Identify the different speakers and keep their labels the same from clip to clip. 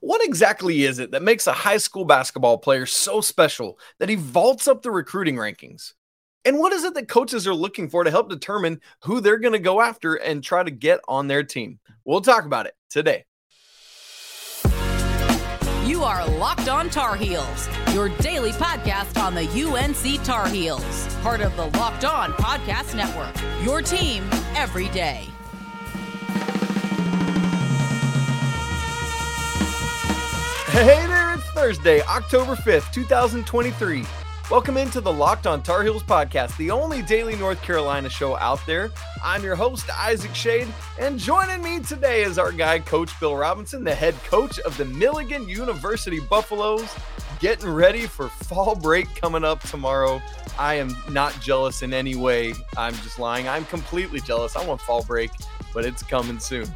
Speaker 1: What exactly is it that makes a high school basketball player so special that he vaults up the recruiting rankings? And what is it that coaches are looking for to help determine who they're going to go after and try to get on their team? We'll talk about it today.
Speaker 2: You are Locked On Tar Heels, your daily podcast on the UNC Tar Heels, part of the Locked On Podcast Network. Your team every day.
Speaker 1: Hey there, it's Thursday, October 5th, 2023. Welcome into the Locked on Tar Heels podcast, the only daily North Carolina show out there. I'm your host, Isaac Schade, and joining me today is our guy, Coach Bill Robinson, the head coach of the Milligan University Buffaloes, getting ready for fall break coming up tomorrow. I am not jealous in any way. I'm just lying. I'm completely jealous. I want fall break, but it's coming soon.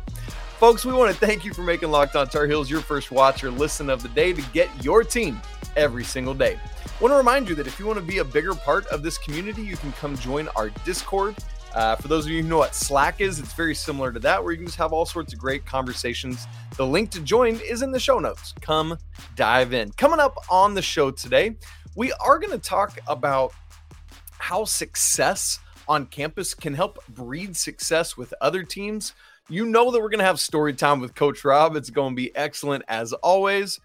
Speaker 1: Folks, we want to thank you for making Locked On Tar Heels your first watch or listen of the day to get your team every single day. I want to remind you that if you want to be a bigger part of this community, you can come join our Discord. Uh, for those of you who know what Slack is, it's very similar to that, where you can just have all sorts of great conversations. The link to join is in the show notes. Come dive in. Coming up on the show today, we are going to talk about how success on campus can help breed success with other teams. You know that we're going to have story time with Coach Rob. It's going to be excellent as always.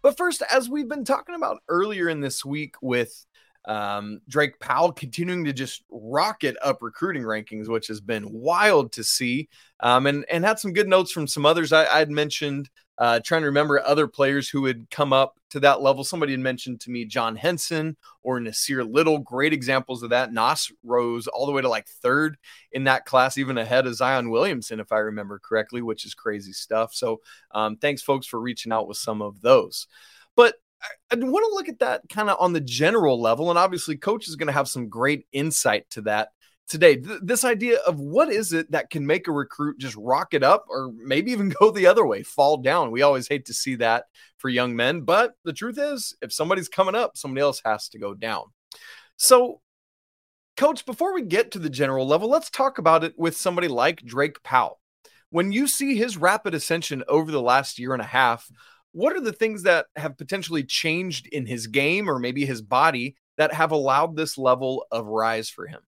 Speaker 1: But first, as we've been talking about earlier in this week with um, Drake Powell continuing to just rocket up recruiting rankings, which has been wild to see, um, and and had some good notes from some others I, would mentioned uh, trying to remember other players who had come up to that level. Somebody had mentioned to me John Henson or Nasir Little, great examples of that. Nas rose all the way to like third in that class, even ahead of Zion Williamson, if I remember correctly, which is crazy stuff. So um, thanks, folks, for reaching out with some of those. But I, I want to look at that kind of on the general level. And obviously, coach is going to have some great insight to that today. Th- this idea of what is it that can make a recruit just rocket up or maybe even go the other way, fall down. We always hate to see that for young men, but the truth is, if somebody's coming up, somebody else has to go down. So, coach, before we get to the general level, let's talk about it with somebody like Drake Powell. When you see his rapid ascension over the last year and a half, what are the things that have potentially changed in his game or maybe his body that have allowed this level of rise for him?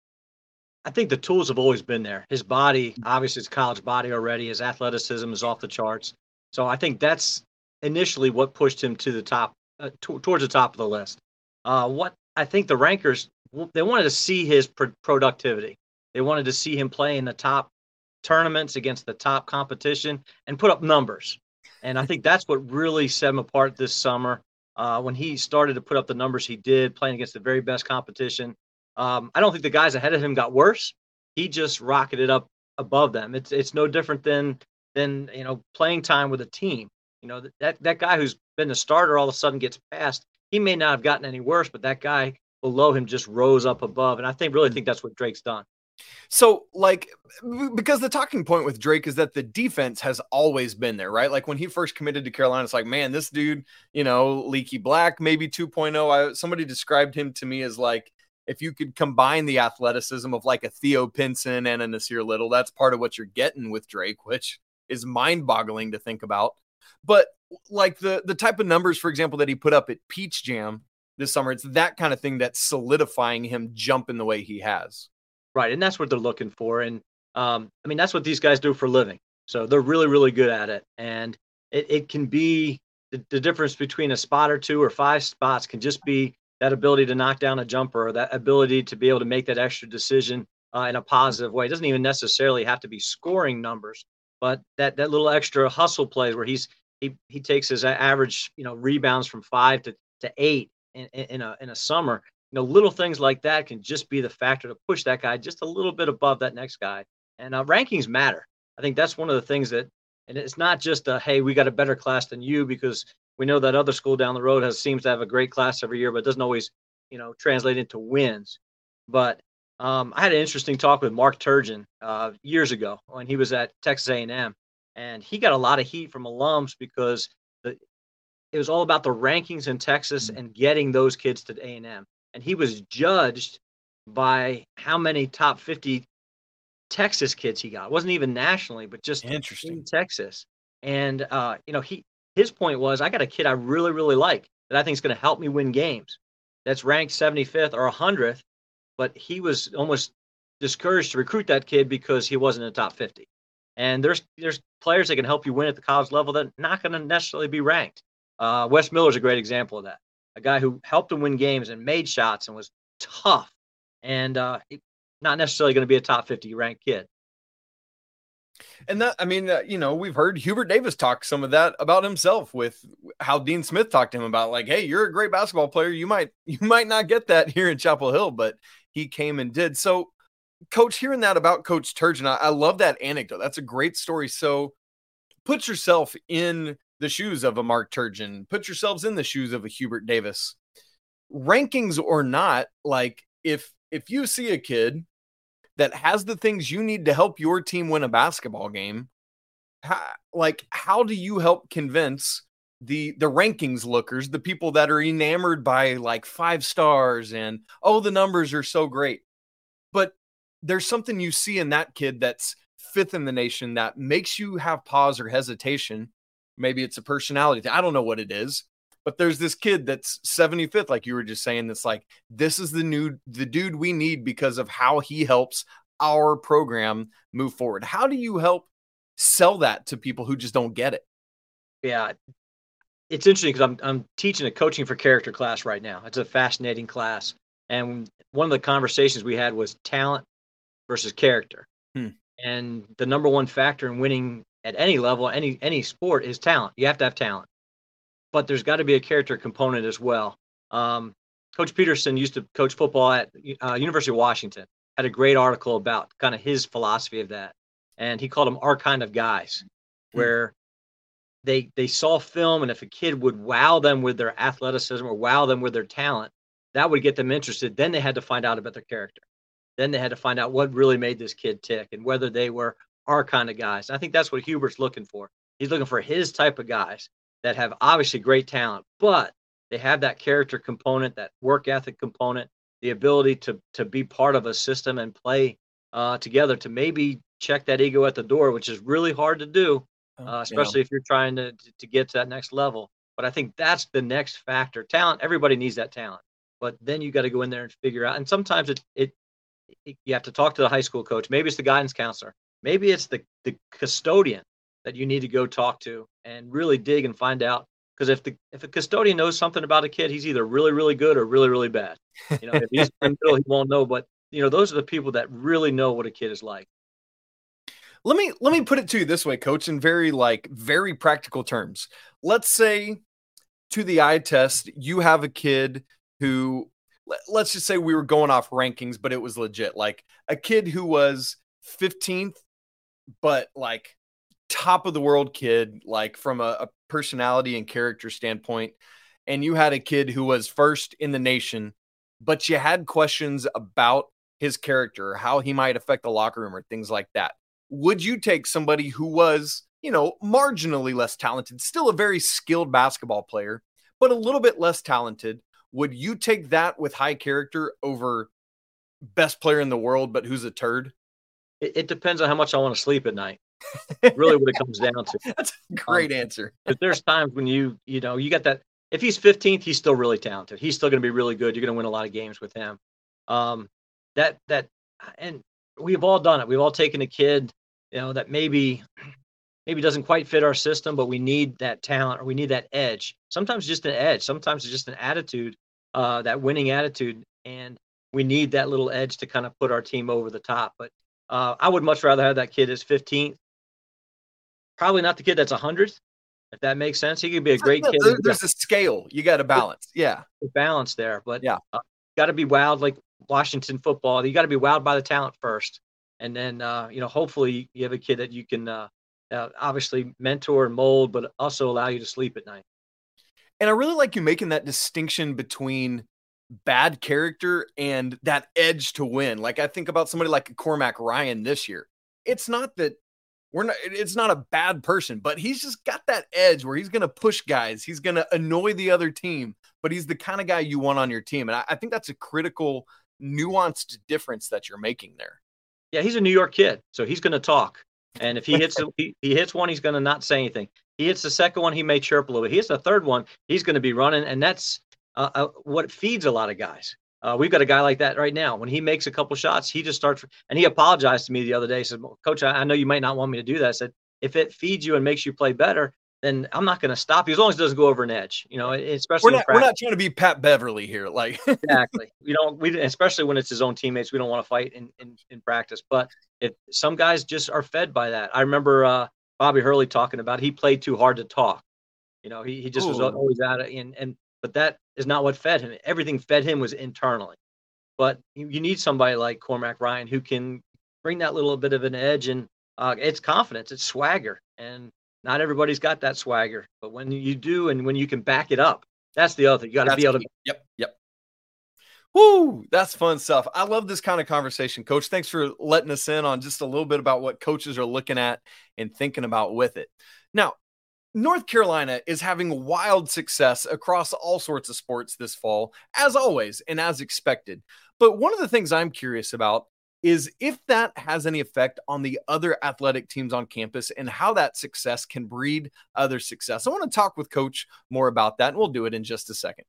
Speaker 3: I think the tools have always been there. His body, obviously, his college body already. His athleticism is off the charts. So I think that's initially what pushed him to the top, uh, t- towards the top of the list. Uh, what I think the rankers they wanted to see his pr- productivity. They wanted to see him play in the top tournaments against the top competition and put up numbers. And I think that's what really set him apart this summer. Uh, when he started to put up the numbers he did, playing against the very best competition, um, I don't think the guys ahead of him got worse. He just rocketed up above them. It's it's no different than than you know playing time with a team. You know that that guy who's been the starter all of a sudden gets passed. He may not have gotten any worse, but that guy below him just rose up above, and I think really think that's what Drake's done.
Speaker 1: So, like, because the talking point with Drake is that the defense has always been there, right? Like when he first committed to Carolina, it's like, man, this dude, you know, Leaky Black, maybe 2.0. I, somebody described him to me as like if you could combine the athleticism of like a Theo Pinson and a Nasir Little, that's part of what you're getting with Drake, which is mind-boggling to think about. But like the the type of numbers, for example, that he put up at Peach Jam this summer, it's that kind of thing that's solidifying him jumping the way he has.
Speaker 3: Right, and that's what they're looking for. And um, I mean, that's what these guys do for a living. So they're really, really good at it. And it, it can be the, the difference between a spot or two or five spots can just be that ability to knock down a jumper or that ability to be able to make that extra decision uh, in a positive way. It doesn't even necessarily have to be scoring numbers, but that that little extra hustle plays where he's he he takes his average you know rebounds from five to, to eight in, in a in a summer. You know, little things like that can just be the factor to push that guy just a little bit above that next guy. And uh, rankings matter. I think that's one of the things that, and it's not just a hey, we got a better class than you because we know that other school down the road has seems to have a great class every year, but doesn't always, you know, translate into wins. But um, I had an interesting talk with Mark Turgeon uh, years ago when he was at Texas A&M, and he got a lot of heat from alums because the, it was all about the rankings in Texas mm. and getting those kids to A&M, and he was judged by how many top 50 Texas kids he got. It wasn't even nationally, but just
Speaker 1: interesting
Speaker 3: in Texas. And uh, you know, he his point was, I got a kid I really, really like that I think is going to help me win games. That's ranked 75th or 100th, but he was almost discouraged to recruit that kid because he wasn't in the top 50. And there's there's players that can help you win at the college level that not going to necessarily be ranked. Uh, Wes Miller is a great example of that. A guy who helped him win games and made shots and was tough, and uh, not necessarily going to be a top 50 ranked kid.
Speaker 1: And that, I mean, uh, you know, we've heard Hubert Davis talk some of that about himself with how Dean Smith talked to him about, like, hey, you're a great basketball player. You might, you might not get that here in Chapel Hill, but he came and did. So, Coach, hearing that about Coach Turgeon, I, I love that anecdote. That's a great story. So, put yourself in the shoes of a Mark Turgeon. Put yourselves in the shoes of a Hubert Davis. Rankings or not, like if if you see a kid that has the things you need to help your team win a basketball game, how, like how do you help convince the the rankings lookers, the people that are enamored by like five stars and oh the numbers are so great. But there's something you see in that kid that's fifth in the nation that makes you have pause or hesitation. Maybe it's a personality thing. I don't know what it is but there's this kid that's 75th like you were just saying that's like this is the new the dude we need because of how he helps our program move forward. How do you help sell that to people who just don't get it?
Speaker 3: Yeah. It's interesting because I'm, I'm teaching a coaching for character class right now. It's a fascinating class. And one of the conversations we had was talent versus character. Hmm. and the number one factor in winning at any level any any sport is talent you have to have talent but there's got to be a character component as well. Um, coach Petersen used to coach football at uh, University of Washington. Had a great article about kind of his philosophy of that, and he called them our kind of guys, hmm. where they they saw film, and if a kid would wow them with their athleticism or wow them with their talent, that would get them interested. Then they had to find out about their character. Then they had to find out what really made this kid tick and whether they were our kind of guys. I think that's what Hubert's looking for. He's looking for his type of guys that have obviously great talent, but they have that character component, that work ethic component, the ability to to be part of a system and play uh, together to maybe check that ego at the door, which is really hard to do, oh, uh, especially yeah. if you're trying to to get to that next level. But I think that's the next factor. Talent, everybody needs that talent, but then you got to go in there and figure out. And sometimes it, it it you have to talk to the high school coach. Maybe it's the guidance counselor. Maybe it's the the custodian that you need to go talk to and really dig and find out. Because if the if a custodian knows something about a kid, he's either really really good or really really bad. You know, if he's in middle, he won't know. But you know, those are the people that really know what a kid is like.
Speaker 1: Let me let me put it to you this way, coach, in very like very practical terms. Let's say to the eye test, you have a kid who let's just say we were going off rankings, but it was legit. Like a kid who was 15th, but like top of the world kid, like from a, a personality and character standpoint, and you had a kid who was first in the nation, but you had questions about his character, how he might affect the locker room, or things like that. Would you take somebody who was, you know, marginally less talented, still a very skilled basketball player, but a little bit less talented? Would you take that with high character over best player in the world, but who's a turd?
Speaker 3: It, it depends on how much I want to sleep at night really what it comes down to.
Speaker 1: That's a great um, answer.
Speaker 3: But there's times when you, you know, you got that. If he's 15th, he's still really talented. He's still going to be really good. You're going to win a lot of games with him. Um, that that, and we've all done it. We've all taken a kid, you know, that maybe maybe doesn't quite fit our system, but we need that talent or we need that edge. Sometimes just an edge. Sometimes it's just an attitude, uh, that winning attitude, and we need that little edge to kind of put our team over the top. But uh, I would much rather have that kid as 15th probably not the kid that's a hundredth, if that makes sense. He could be a great kid.
Speaker 1: There's a scale you got to balance. Yeah,
Speaker 3: balance there, but yeah, uh, got to be wowed like Washington football. You got to be wowed by the talent first, and then uh, you know hopefully you have a kid that you can uh, uh, obviously mentor and mold, but also allow you to sleep at night.
Speaker 1: And I really like you making that distinction between bad character and that edge to win. Like I think about somebody like Cormac Ryan this year. It's not that we're not it's not a bad person, but he's just got that edge where he's gonna push guys, he's gonna annoy the other team, but he's the kind of guy you want on your team. And I, I think that's a critical nuanced difference that you're making there.
Speaker 3: Yeah, he's a New York kid, so he's gonna talk. And if he hits he, he hits one, he's gonna not say anything. he hits the second one, he may chirp a little bit. He hits the third one, he's going to be running, and that's uh, uh, what feeds a lot of guys. Uh, we've got a guy like that right now. When he makes a couple shots, he just starts. And he apologized to me the other day. He said, "Coach, I, I know you might not want me to do that." I said, "If it feeds you and makes you play better, then I'm not going to stop you as long as it doesn't go over an edge. You know, especially
Speaker 1: we're not, we're not trying to be Pat Beverley here, like
Speaker 3: exactly. You know, we especially when it's his own teammates, we don't want to fight in, in in practice. But if some guys just are fed by that, I remember uh, Bobby Hurley talking about he played too hard to talk. You know, he, he just Ooh. was always at it, and and but that is not what fed him. Everything fed him was internally. But you, you need somebody like Cormac Ryan who can bring that little bit of an edge and uh, it's confidence, it's swagger, and not everybody's got that swagger. But when you do, and when you can back it up, that's the other thing. You got to be able to.
Speaker 1: Yep, yep. Woo, that's fun stuff. I love this kind of conversation, Coach. Thanks for letting us in on just a little bit about what coaches are looking at and thinking about with it. Now, North Carolina is having wild success across all sorts of sports this fall, as always, and as expected. But one of the things I'm curious about is if that has any effect on the other athletic teams on campus and how that success can breed other success. I want to talk with Coach more about that, and we'll do it in just a second.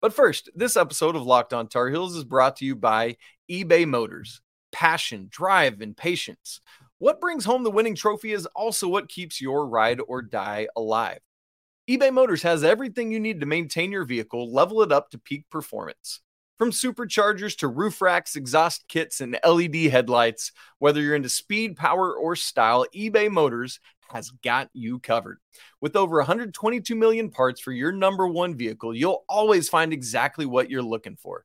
Speaker 1: But first, this episode of Locked On Tar Heels is brought to you by eBay Motors. Passion, drive, and patience. What brings home the winning trophy is also what keeps your ride or die alive. eBay Motors has everything you need to maintain your vehicle, level it up to peak performance. From superchargers to roof racks, exhaust kits, and LED headlights, whether you're into speed, power, or style, eBay Motors has got you covered. With over 122 million parts for your number one vehicle, you'll always find exactly what you're looking for.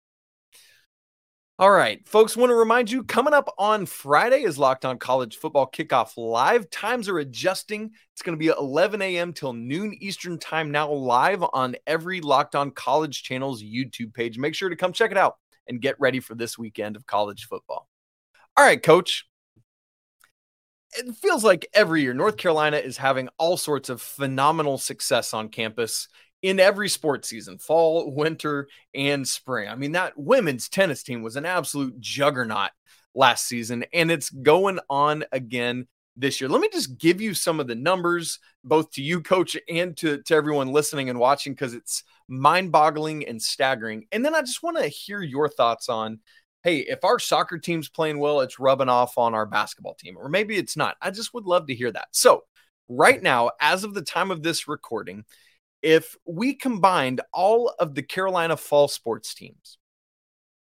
Speaker 1: All right, folks, want to remind you coming up on Friday is Locked On College Football Kickoff Live. Times are adjusting. It's going to be 11 a.m. till noon Eastern Time now, live on every Locked On College channel's YouTube page. Make sure to come check it out and get ready for this weekend of college football. All right, coach. It feels like every year North Carolina is having all sorts of phenomenal success on campus in every sports season fall, winter, and spring. I mean, that women's tennis team was an absolute juggernaut last season, and it's going on again this year. Let me just give you some of the numbers, both to you, coach, and to, to everyone listening and watching, because it's mind boggling and staggering. And then I just want to hear your thoughts on hey, if our soccer team's playing well, it's rubbing off on our basketball team, or maybe it's not. I just would love to hear that. So, right now, as of the time of this recording, if we combined all of the Carolina fall sports teams,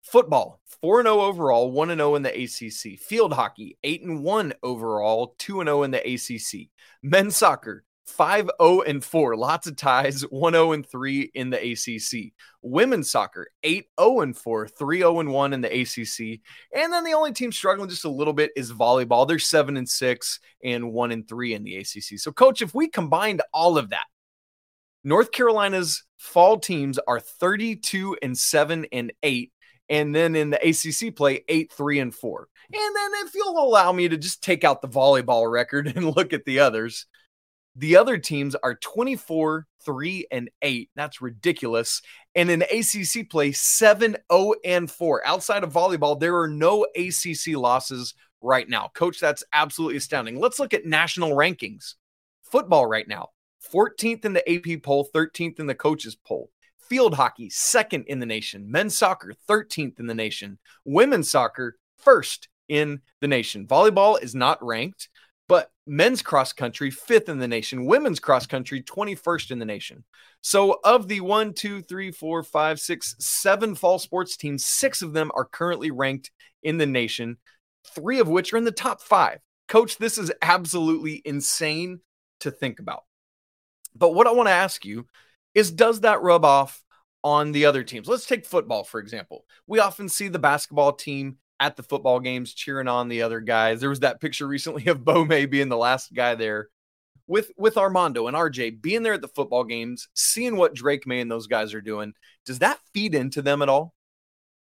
Speaker 1: football 4 0 overall, 1 0 in the ACC, field hockey 8 and 1 overall, 2 0 in the ACC, men's soccer 5 0 and 4, lots of ties, 1 0 and 3 in the ACC. Women's soccer 8 0 and 4, 3 0 and 1 in the ACC. And then the only team struggling just a little bit is volleyball. They're 7 and 6 and 1 and 3 in the ACC. So, coach, if we combined all of that, North Carolina's fall teams are 32 and 7 and 8 and then in the ACC play 8 3 and 4. And then if you'll allow me to just take out the volleyball record and look at the others, the other teams are 24 3 and 8. That's ridiculous. And in ACC play 7 0 and 4. Outside of volleyball, there are no ACC losses right now. Coach, that's absolutely astounding. Let's look at national rankings. Football right now. 14th in the AP poll, 13th in the coaches poll. Field hockey, second in the nation. Men's soccer, 13th in the nation. Women's soccer, first in the nation. Volleyball is not ranked, but men's cross country, fifth in the nation. Women's cross country, 21st in the nation. So, of the one, two, three, four, five, six, seven fall sports teams, six of them are currently ranked in the nation, three of which are in the top five. Coach, this is absolutely insane to think about. But what I want to ask you is does that rub off on the other teams? Let's take football, for example. We often see the basketball team at the football games cheering on the other guys. There was that picture recently of Beau Maye being the last guy there. with with Armando and RJ being there at the football games, seeing what Drake Maye and those guys are doing, does that feed into them at all?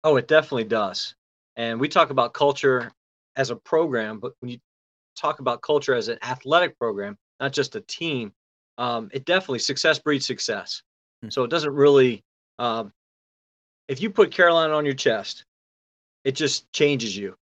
Speaker 3: Oh, it definitely does. And we talk about culture as a program, but when you talk about culture as an athletic program, not just a team, um, it definitely success breeds success. Hmm. So it doesn't really, um, if you put Carolina on your chest, it just changes you.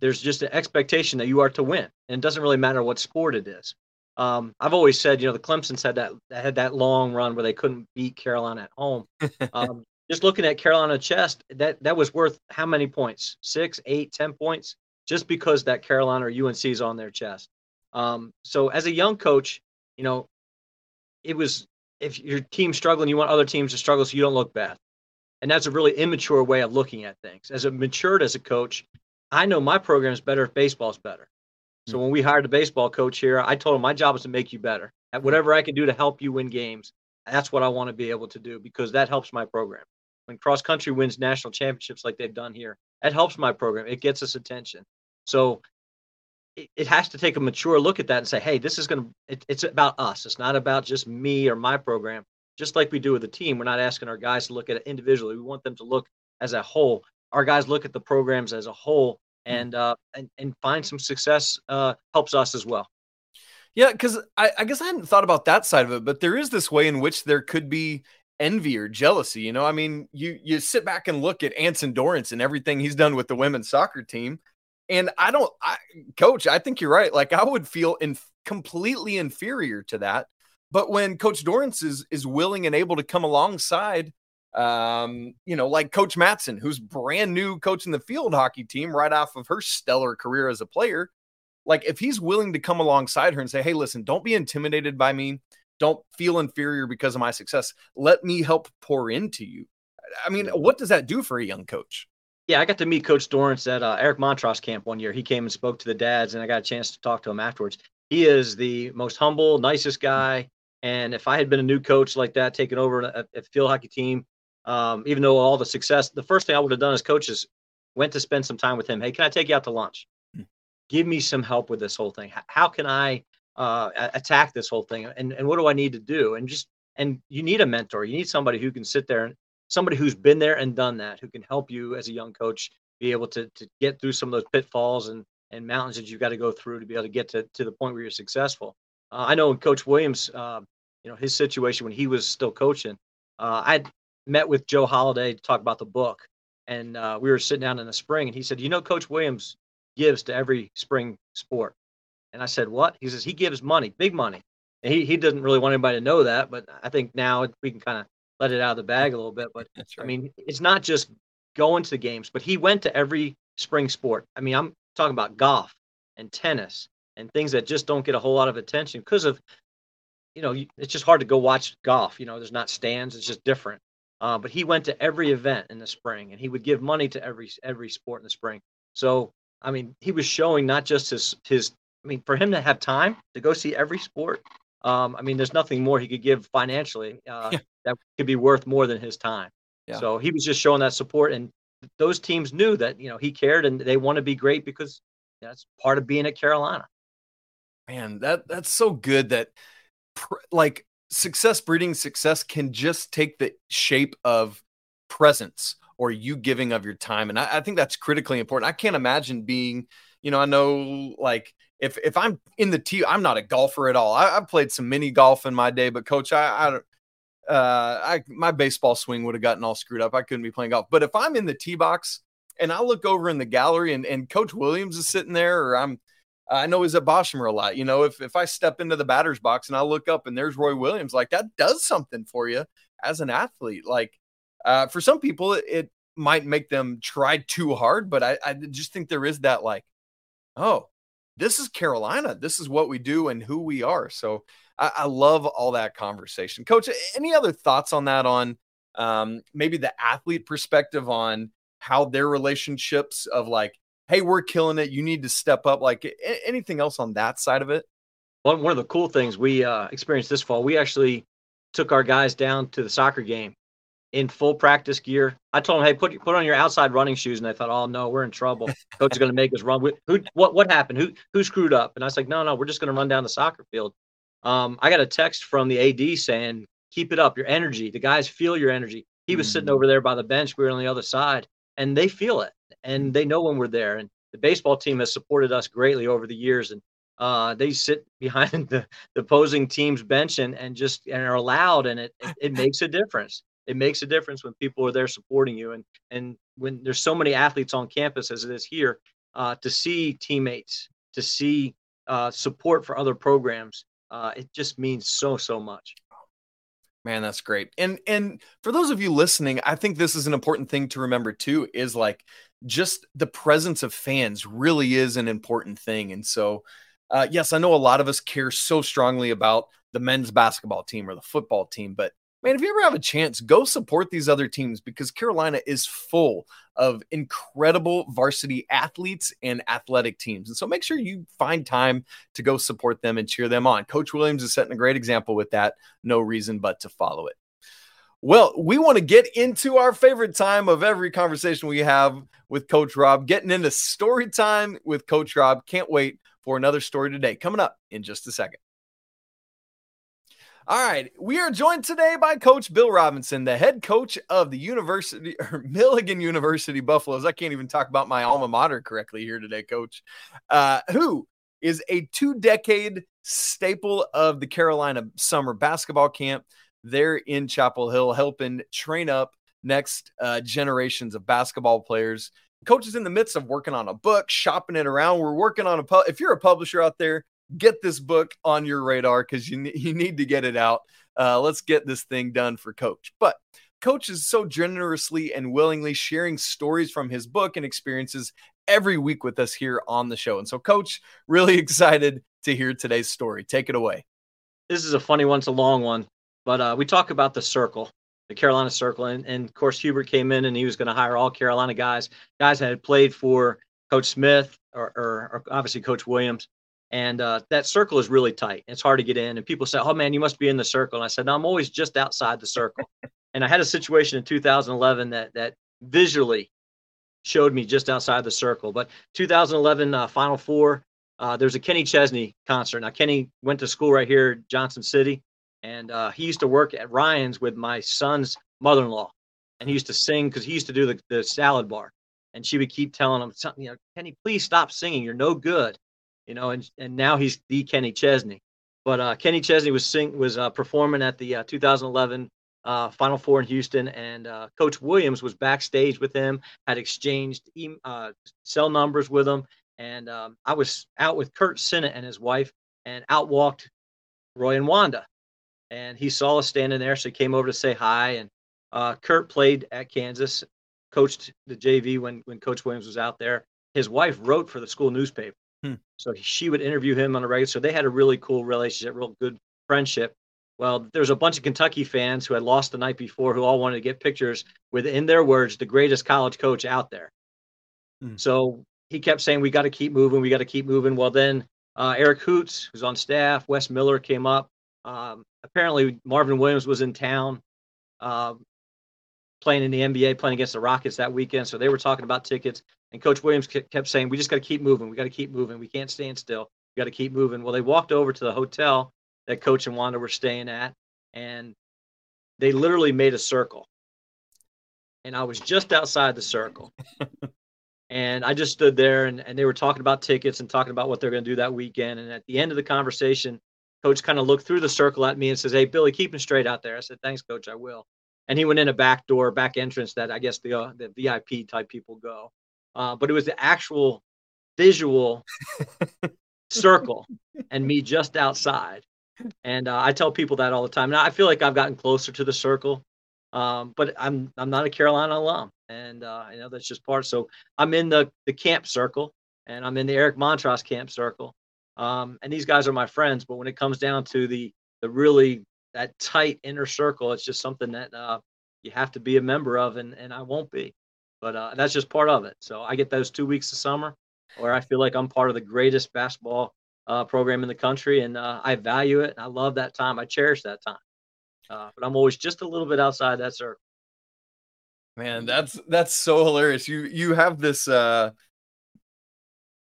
Speaker 3: There's just an expectation that you are to win, and it doesn't really matter what sport it is. Um, I've always said, you know, the Clemson's had that had that long run where they couldn't beat Carolina at home. Um, just looking at Carolina chest, that that was worth how many points? Six, eight, ten points, just because that Carolina or UNC is on their chest. Um, so as a young coach, you know, it was if your team's struggling, you want other teams to struggle so you don't look bad. And that's a really immature way of looking at things. As a matured as a coach, I know my program is better if baseball's better. So when we hired a baseball coach here, I told him my job is to make you better. At whatever I can do to help you win games, that's what I want to be able to do because that helps my program. When cross country wins national championships like they've done here, that helps my program. It gets us attention. So it, it has to take a mature look at that and say, hey, this is going to, it's about us. It's not about just me or my program. Just like we do with the team, we're not asking our guys to look at it individually. We want them to look as a whole. Our guys look at the programs as a whole Mm. and uh, and and find some success uh, helps us as well.
Speaker 1: Yeah, because I, I guess I hadn't thought about that side of it, but there is this way in which there could be envy or jealousy. You know, I mean, you you sit back and look at Anson Dorrance and everything he's done with the women's soccer team, and I don't, I, coach, I think you're right. Like I would feel in, completely inferior to that, but when Coach Dorrance is is willing and able to come alongside um, you know, like Coach Matson, who's brand new coaching the field hockey team right off of her stellar career as a player. Like, if he's willing to come alongside her and say, Hey, listen, don't be intimidated by me. Don't feel inferior because of my success. Let me help pour into you. I mean, what does that do for a young coach?
Speaker 3: Yeah, I got to meet Coach Dorrance at uh, Eric Montross camp one year. He came and spoke to the dads, and I got a chance to talk to him afterwards. He is the most humble, nicest guy. And if I had been a new coach like that, taking over a, a field hockey team, um, even though all the success, the first thing I would have done as coaches went to spend some time with him. Hey, can I take you out to lunch? Hmm. Give me some help with this whole thing. How can I uh, attack this whole thing? And and what do I need to do? And just and you need a mentor. You need somebody who can sit there and somebody who's been there and done that, who can help you as a young coach be able to to get through some of those pitfalls and and mountains that you've got to go through to be able to get to, to the point where you're successful. Uh, I know Coach Williams, uh, you know, his situation when he was still coaching, uh, I met with Joe Holiday to talk about the book, and uh, we were sitting down in the spring, and he said, "You know, Coach Williams gives to every spring sport." And I said, "What?" He says, "He gives money, big money." And he he doesn't really want anybody to know that, but I think now we can kind of let it out of the bag a little bit. But right. I mean, it's not just going to the games, but he went to every spring sport. I mean, I'm talking about golf and tennis and things that just don't get a whole lot of attention because of you know it's just hard to go watch golf you know there's not stands it's just different uh, but he went to every event in the spring, and he would give money to every every sport in the spring. So I mean, he was showing not just his his. I mean, for him to have time to go see every sport, um, I mean, there's nothing more he could give financially uh, yeah. that could be worth more than his time. Yeah. So he was just showing that support, and those teams knew that you know he cared, and they want to be great because that's part of being at Carolina.
Speaker 1: Man, that that's so good that like success breeding success can just take the shape of presence or you giving of your time. And I, I, think that's critically important. I can't imagine being, you know, I know like if if I'm in the tee, I'm not a golfer at all. I, have played some mini golf in my day, but coach, I, I uh I my baseball swing would have gotten all screwed up. I couldn't be playing golf. But if I'm in the tee box and I look over in the gallery and, and Coach Williams is sitting there, or I'm I know he's at Boshamer a lot. You know, if if I step into the batter's box and I look up and there's Roy Williams, like that does something for you as an athlete. Like uh, for some people, it, it, might make them try too hard, but I, I just think there is that like, oh, this is Carolina. This is what we do and who we are. So I, I love all that conversation. Coach, any other thoughts on that? On um, maybe the athlete perspective on how their relationships of like hey, we're killing it. You need to step up. Like anything else on that side of it?
Speaker 3: One one of the cool things we uh, experienced this fall, we actually took our guys down to the soccer game in full practice gear. I told him, "Hey, put put on your outside running shoes," and they thought, "Oh no, we're in trouble. Coach is going to make us run." Who? What? What happened? Who? Who screwed up? And I was like, "No, no, we're just going to run down the soccer field." Um, I got a text from the AD saying, "Keep it up, your energy. The guys feel your energy." He was mm-hmm. sitting over there by the bench. We were on the other side, and they feel it, and they know when we're there. And the baseball team has supported us greatly over the years, and uh, they sit behind the, the opposing team's bench and, and just and are loud, and it, it, it makes a difference. It makes a difference when people are there supporting you, and and when there's so many athletes on campus as it is here, uh, to see teammates, to see uh, support for other programs, uh, it just means so so much.
Speaker 1: Man, that's great. And and for those of you listening, I think this is an important thing to remember too. Is like just the presence of fans really is an important thing. And so, uh, yes, I know a lot of us care so strongly about the men's basketball team or the football team, but man, if you ever have a chance, go support these other teams because Carolina is full of incredible varsity athletes and athletic teams. And so make sure you find time to go support them and cheer them on. Coach Williams is setting a great example with that. No reason but to follow it. Well, we want to get into our favorite time of every conversation we have with Coach Rob, getting into story time with Coach Rob. Can't wait for another story today. Coming up in just a second. All right, we are joined today by Coach Bill Robinson, the head coach of the University or Milligan University Buffaloes. I can't even talk about my alma mater correctly here today, Coach. Uh, who is a two-decade staple of the Carolina summer basketball camp there in Chapel Hill, helping train up next uh, generations of basketball players. Coach is in the midst of working on a book, shopping it around. We're working on a. Pu- if you're a publisher out there, get this book on your radar because you, you need to get it out. Uh, let's get this thing done for Coach. But Coach is so generously and willingly sharing stories from his book and experiences every week with us here on the show. And so, Coach, really excited to hear today's story. Take it away.
Speaker 3: This is a funny one. It's a long one, but uh, we talk about the circle, the Carolina circle. And, and of course, Hubert came in and he was going to hire all Carolina guys, guys that had played for Coach Smith or, or, or obviously Coach Williams and uh, that circle is really tight. It's hard to get in, and people say, "Oh man, you must be in the circle." And I said, "No, I'm always just outside the circle." and I had a situation in 2011 that that visually showed me just outside the circle. But 2011 uh, Final Four, uh, there's a Kenny Chesney concert. Now Kenny went to school right here, Johnson City, and uh, he used to work at Ryan's with my son's mother-in-law, and he used to sing because he used to do the, the salad bar, and she would keep telling him something, you know, Kenny, please stop singing. You're no good you know, and and now he's the Kenny Chesney. But uh, Kenny Chesney was sing was uh, performing at the uh, 2011 uh, Final Four in Houston, and uh, Coach Williams was backstage with him, had exchanged e- uh, cell numbers with him, and um, I was out with Kurt Sinnott and his wife, and out walked Roy and Wanda, and he saw us standing there, so he came over to say hi. And Kurt played at Kansas, coached the JV when when Coach Williams was out there. His wife wrote for the school newspaper. Hmm. So she would interview him on a regular. So they had a really cool relationship, real good friendship. Well, there's a bunch of Kentucky fans who had lost the night before who all wanted to get pictures with, in their words, the greatest college coach out there. Hmm. So he kept saying, "We got to keep moving. We got to keep moving." Well, then uh, Eric Hoots, who's on staff, Wes Miller came up. Um, apparently, Marvin Williams was in town uh, playing in the NBA, playing against the Rockets that weekend. So they were talking about tickets. And Coach Williams kept saying, "We just got to keep moving. We got to keep moving. We can't stand still. We got to keep moving." Well, they walked over to the hotel that Coach and Wanda were staying at, and they literally made a circle. And I was just outside the circle. and I just stood there, and, and they were talking about tickets and talking about what they're going to do that weekend. And at the end of the conversation, Coach kind of looked through the circle at me and says, "Hey, Billy, keep him straight out there." I said, "Thanks, Coach. I will." And he went in a back door, back entrance that I guess the uh, the VIP type people go uh, but it was the actual visual circle and me just outside. And uh, I tell people that all the time. Now I feel like I've gotten closer to the circle, um, but I'm I'm not a Carolina alum, and uh, I know that's just part. So I'm in the the camp circle, and I'm in the Eric Montross camp circle, um, and these guys are my friends. But when it comes down to the the really that tight inner circle, it's just something that uh, you have to be a member of, and and I won't be but uh, that's just part of it. So I get those two weeks of summer where I feel like I'm part of the greatest basketball uh, program in the country, and uh, I value it. I love that time. I cherish that time. Uh, but I'm always just a little bit outside that circle.
Speaker 1: Man, that's that's so hilarious. You you have this uh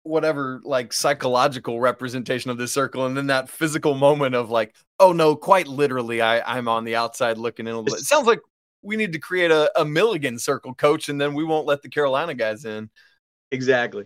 Speaker 1: whatever like psychological representation of this circle and then that physical moment of like oh no quite literally i i'm on the outside looking in a little bit it sounds like we need to create a, a milligan circle coach and then we won't let the carolina guys in.
Speaker 3: Exactly.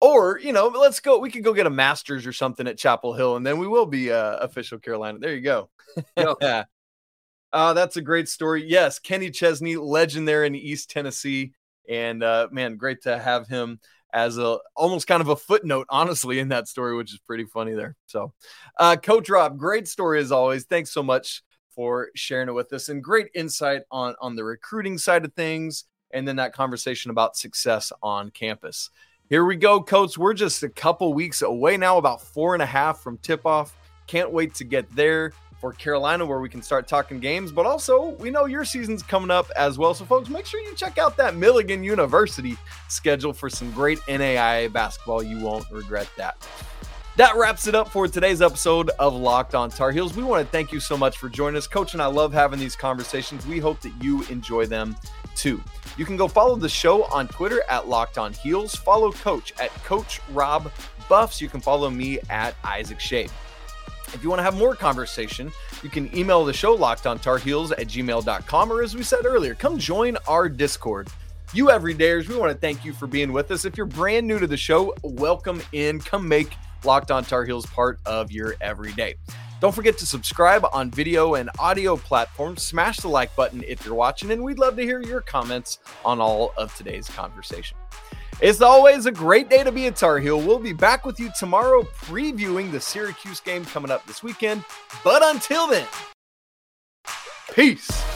Speaker 1: Or you know let's go we could go get a masters or something at chapel hill and then we will be uh, official carolina. There you go. Yeah uh, that's a great story. Yes kenny chesney legend there in east tennessee. And uh, man great to have him as a almost kind of a footnote, honestly, in that story, which is pretty funny there. So, uh, Coach Rob, great story as always. Thanks so much for sharing it with us and great insight on on the recruiting side of things, and then that conversation about success on campus. Here we go, Coach. We're just a couple weeks away now, about four and a half from tip off. Can't wait to get there for Carolina where we can start talking games. But also, we know your season's coming up as well. So, folks, make sure you check out that Milligan University schedule for some great NAIA basketball. You won't regret that. That wraps it up for today's episode of Locked On Tar Heels. We want to thank you so much for joining us. Coach and I love having these conversations. We hope that you enjoy them too. You can go follow the show on Twitter at Locked On Heels. Follow Coach at Coach Rob Buffs. You can follow me at Isaac Shea. If you want to have more conversation, you can email the show locked on tarheels at gmail.com. Or as we said earlier, come join our Discord. You everydayers, we want to thank you for being with us. If you're brand new to the show, welcome in. Come make Locked On Tar Heels part of your everyday. Don't forget to subscribe on video and audio platforms. Smash the like button if you're watching, and we'd love to hear your comments on all of today's conversation. It's always a great day to be a Tar Heel. We'll be back with you tomorrow previewing the Syracuse game coming up this weekend. But until then, peace.